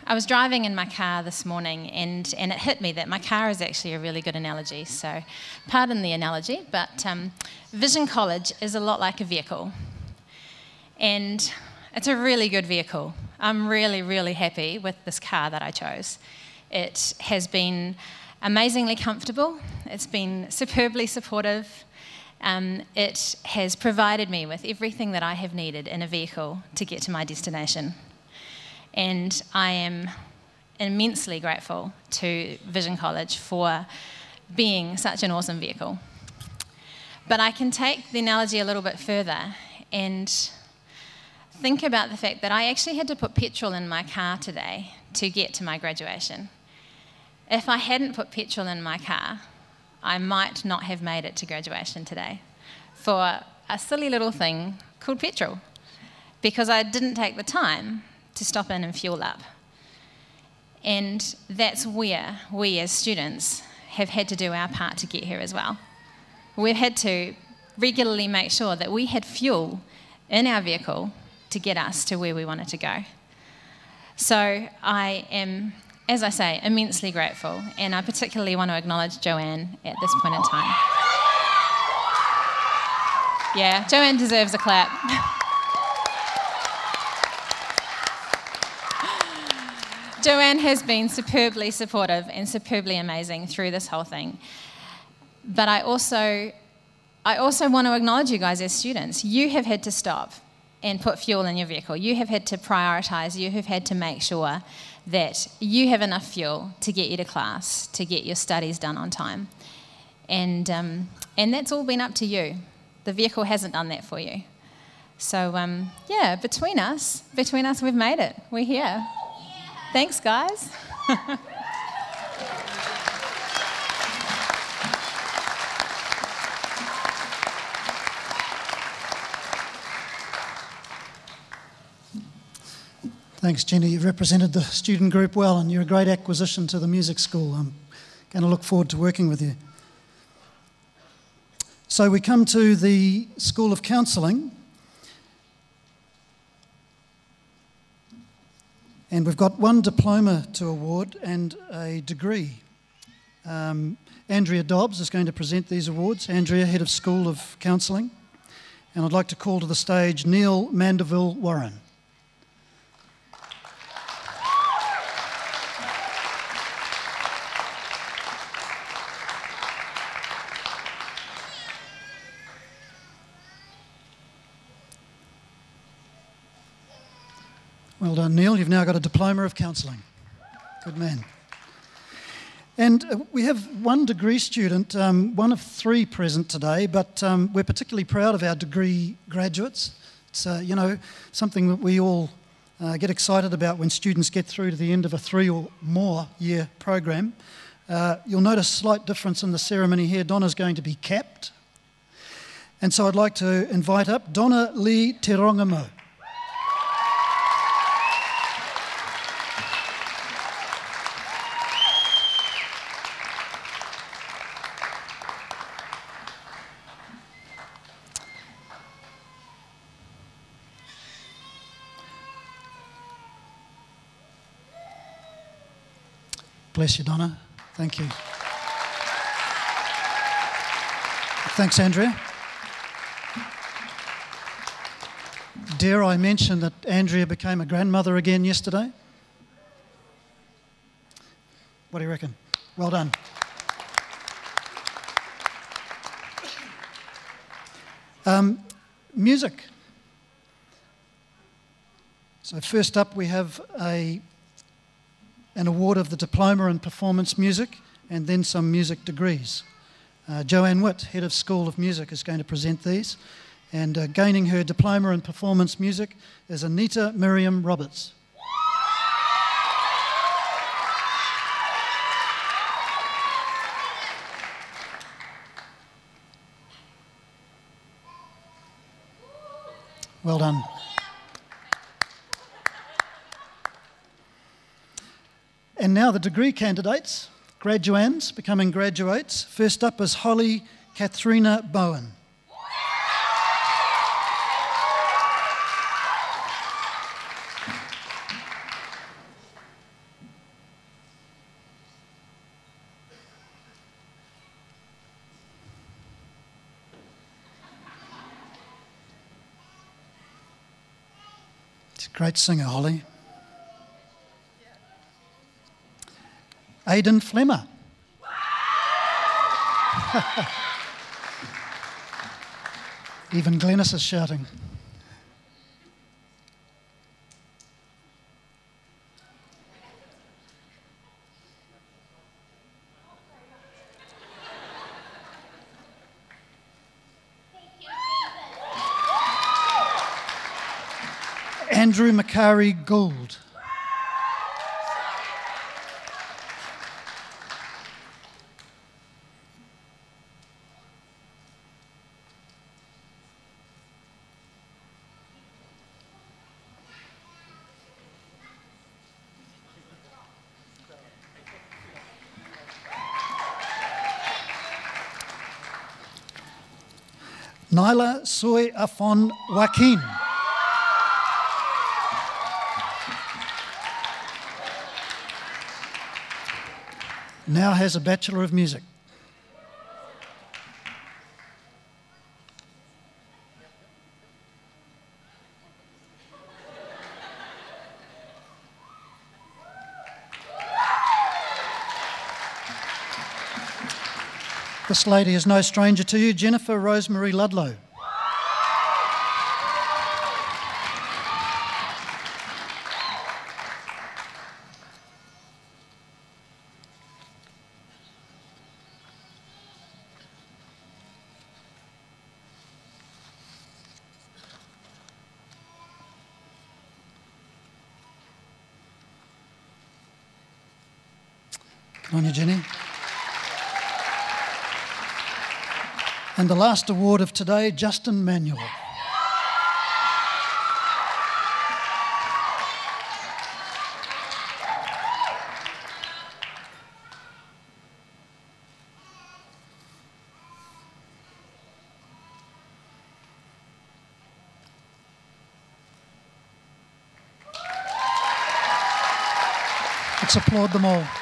I was driving in my car this morning and, and it hit me that my car is actually a really good analogy. So, pardon the analogy, but um, Vision College is a lot like a vehicle. And it's a really good vehicle. I'm really, really happy with this car that I chose. It has been amazingly comfortable, it's been superbly supportive. Um, it has provided me with everything that I have needed in a vehicle to get to my destination. And I am immensely grateful to Vision College for being such an awesome vehicle. But I can take the analogy a little bit further and think about the fact that I actually had to put petrol in my car today to get to my graduation. If I hadn't put petrol in my car, I might not have made it to graduation today for a silly little thing called petrol because I didn't take the time to stop in and fuel up. And that's where we as students have had to do our part to get here as well. We've had to regularly make sure that we had fuel in our vehicle to get us to where we wanted to go. So I am, as I say, immensely grateful, and I particularly want to acknowledge Joanne at this point in time. Yeah, Joanne deserves a clap. Joanne has been superbly supportive and superbly amazing through this whole thing. But I also, I also want to acknowledge you guys as students. You have had to stop and put fuel in your vehicle. You have had to prioritize. You have had to make sure that you have enough fuel to get you to class, to get your studies done on time. And, um, and that's all been up to you. The vehicle hasn't done that for you. So, um, yeah, between us, between us, we've made it. We're here. Thanks, guys. Thanks, Jenny. You've represented the student group well, and you're a great acquisition to the music school. I'm going to look forward to working with you. So, we come to the School of Counselling, and we've got one diploma to award and a degree. Um, Andrea Dobbs is going to present these awards. Andrea, Head of School of Counselling. And I'd like to call to the stage Neil Mandeville Warren. Neil. You've now got a diploma of counselling. Good man. And uh, we have one degree student, um, one of three present today, but um, we're particularly proud of our degree graduates. It's, uh, you know, something that we all uh, get excited about when students get through to the end of a three or more year program. Uh, you'll notice a slight difference in the ceremony here. Donna's going to be capped. And so I'd like to invite up Donna Lee Terongamo. Bless you, Donna. Thank you. Thanks, Andrea. Dare I mention that Andrea became a grandmother again yesterday? What do you reckon? Well done. Um, music. So, first up, we have a an award of the Diploma in Performance Music and then some music degrees. Uh, Joanne Witt, Head of School of Music, is going to present these. And uh, gaining her Diploma in Performance Music is Anita Miriam Roberts. Well done. And now the degree candidates, graduands becoming graduates. First up is Holly Katharina Bowen. Great singer, Holly. Aidan Flemmer. Even Glennis is shouting. Andrew Macari Gould. Afon Joaquin. Now has a Bachelor of Music. This lady is no stranger to you, Jennifer Rosemary Ludlow. Come on, you, Jenny. And the last award of today, Justin Manuel. Let's applaud them all.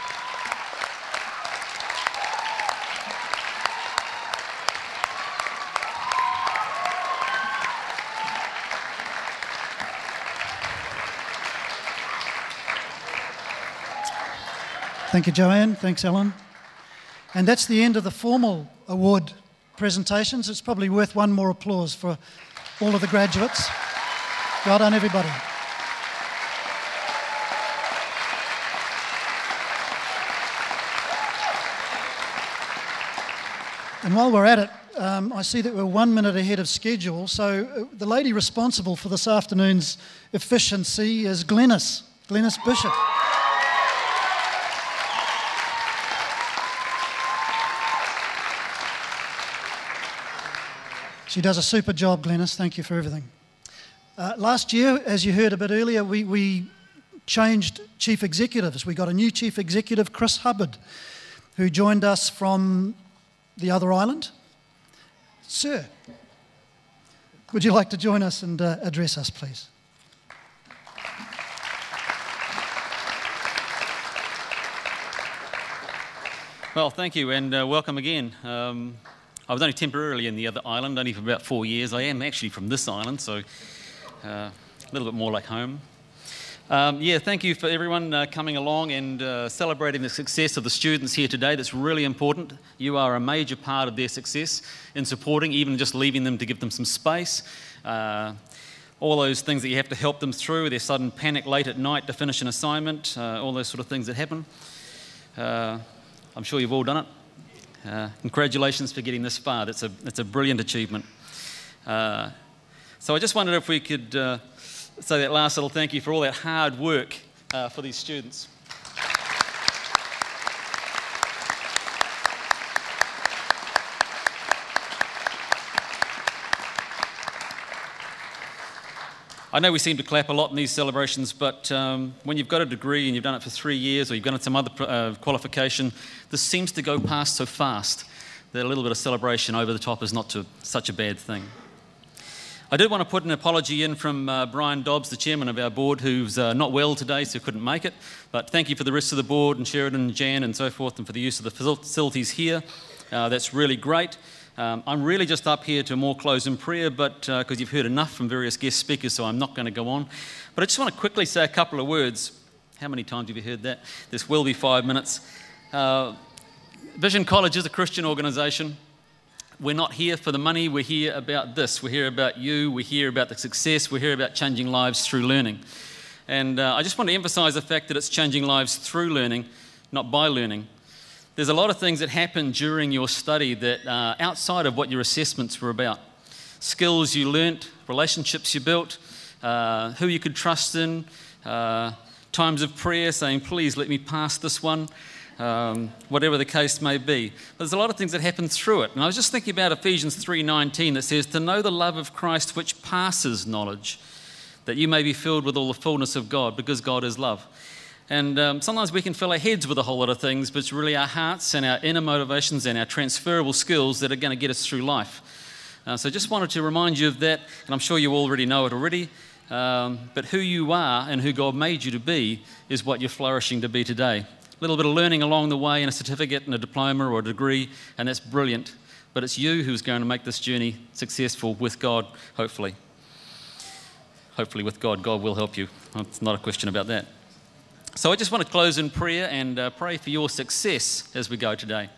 Thank you, Joanne. Thanks, Ellen. And that's the end of the formal award presentations. It's probably worth one more applause for all of the graduates. Well done, everybody. And while we're at it, um, I see that we're one minute ahead of schedule. So uh, the lady responsible for this afternoon's efficiency is Glennis, Glenys Bishop. She does a super job, Glennis. Thank you for everything. Uh, last year, as you heard a bit earlier, we, we changed chief executives. We got a new chief executive, Chris Hubbard, who joined us from the other island. Sir, would you like to join us and uh, address us, please? Well, thank you and uh, welcome again. Um, I was only temporarily in the other island, only for about four years. I am actually from this island, so uh, a little bit more like home. Um, yeah, thank you for everyone uh, coming along and uh, celebrating the success of the students here today. That's really important. You are a major part of their success in supporting, even just leaving them to give them some space. Uh, all those things that you have to help them through, their sudden panic late at night to finish an assignment, uh, all those sort of things that happen. Uh, I'm sure you've all done it. Uh, congratulations for getting this far. That's a, that's a brilliant achievement. Uh, so I just wondered if we could uh, say that last little thank you for all that hard work uh, for these students. I know we seem to clap a lot in these celebrations, but um, when you've got a degree and you've done it for three years or you've done some other uh, qualification, this seems to go past so fast that a little bit of celebration over the top is not to, such a bad thing. I did want to put an apology in from uh, Brian Dobbs, the chairman of our board, who's uh, not well today, so couldn't make it. But thank you for the rest of the board and Sheridan and Jan and so forth, and for the use of the facilities here. Uh, that's really great. Um, I'm really just up here to more close in prayer, but because uh, you've heard enough from various guest speakers, so I'm not going to go on. But I just want to quickly say a couple of words. How many times have you heard that? This will be five minutes. Uh, Vision College is a Christian organisation. We're not here for the money, we're here about this. We're here about you, we're here about the success, we're here about changing lives through learning. And uh, I just want to emphasise the fact that it's changing lives through learning, not by learning. There's a lot of things that happen during your study that are outside of what your assessments were about. Skills you learnt, relationships you built, uh, who you could trust in, uh, times of prayer saying, please let me pass this one, um, whatever the case may be. There's a lot of things that happen through it. And I was just thinking about Ephesians 3.19 that says, to know the love of Christ which passes knowledge, that you may be filled with all the fullness of God, because God is love. And um, sometimes we can fill our heads with a whole lot of things, but it's really our hearts and our inner motivations and our transferable skills that are going to get us through life. Uh, so just wanted to remind you of that, and I'm sure you already know it already. Um, but who you are and who God made you to be is what you're flourishing to be today. A little bit of learning along the way and a certificate and a diploma or a degree, and that's brilliant. But it's you who's going to make this journey successful with God, hopefully. Hopefully, with God, God will help you. It's not a question about that. So I just want to close in prayer and uh, pray for your success as we go today.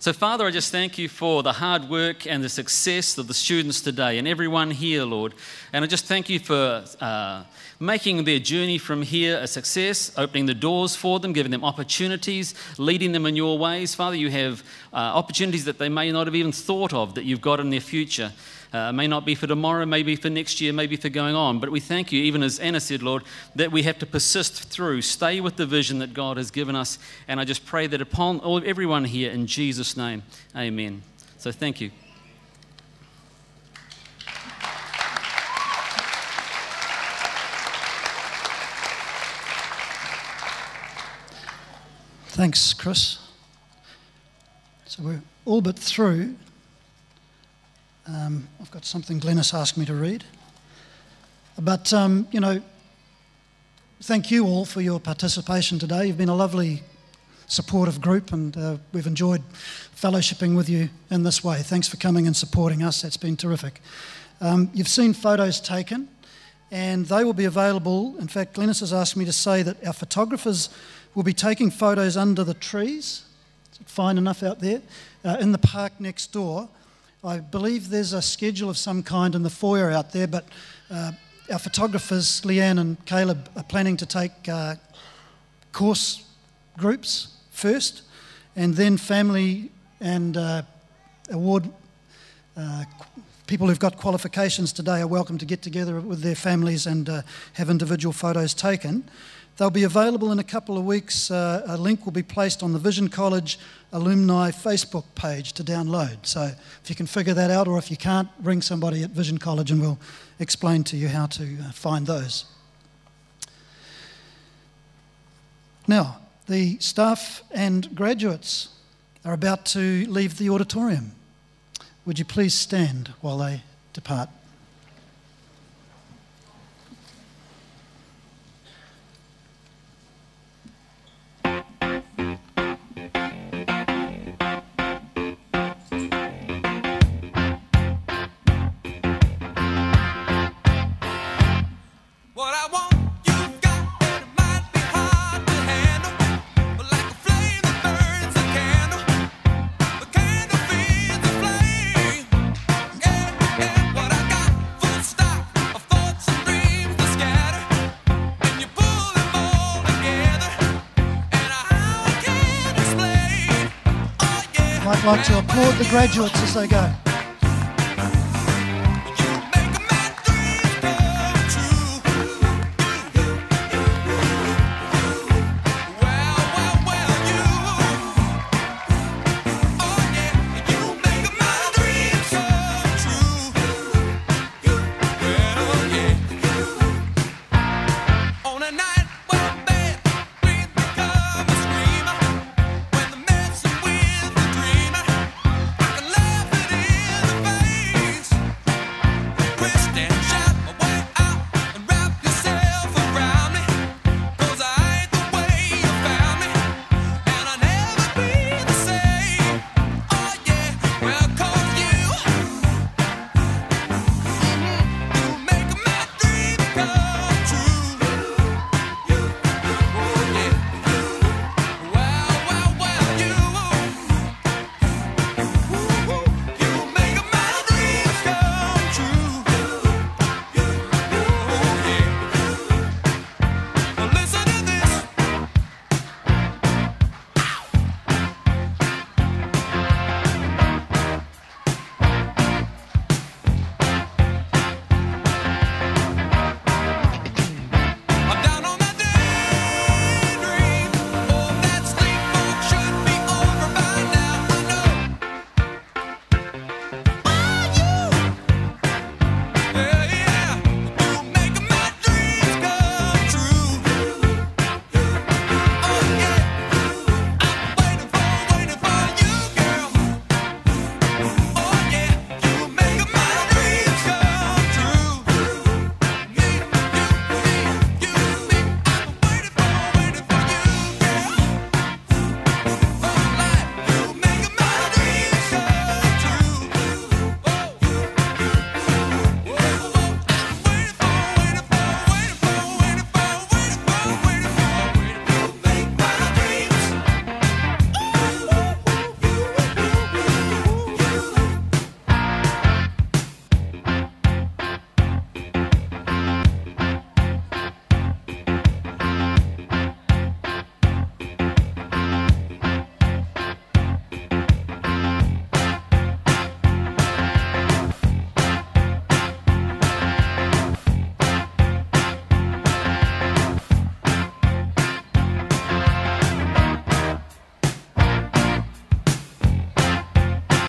So, Father, I just thank you for the hard work and the success of the students today and everyone here, Lord. And I just thank you for uh, making their journey from here a success, opening the doors for them, giving them opportunities, leading them in your ways. Father, you have uh, opportunities that they may not have even thought of that you've got in their future. Uh, may not be for tomorrow, maybe for next year, maybe for going on. But we thank you, even as Anna said, Lord, that we have to persist through, stay with the vision that God has given us. And I just pray that upon all, everyone here, in Jesus' name, amen. So thank you. Thanks, Chris. So we're all but through. Um, I've got something Glennis asked me to read. But, um, you know, thank you all for your participation today. You've been a lovely, supportive group, and uh, we've enjoyed fellowshipping with you in this way. Thanks for coming and supporting us. That's been terrific. Um, you've seen photos taken, and they will be available. In fact, Glennis has asked me to say that our photographers We'll be taking photos under the trees. Is it fine enough out there? Uh, in the park next door. I believe there's a schedule of some kind in the foyer out there, but uh, our photographers, Leanne and Caleb, are planning to take uh, course groups first, and then family and uh, award uh, people who've got qualifications today are welcome to get together with their families and uh, have individual photos taken. They'll be available in a couple of weeks. Uh, a link will be placed on the Vision College alumni Facebook page to download. So if you can figure that out, or if you can't, ring somebody at Vision College and we'll explain to you how to uh, find those. Now, the staff and graduates are about to leave the auditorium. Would you please stand while they depart? Like to applaud the graduates as they go.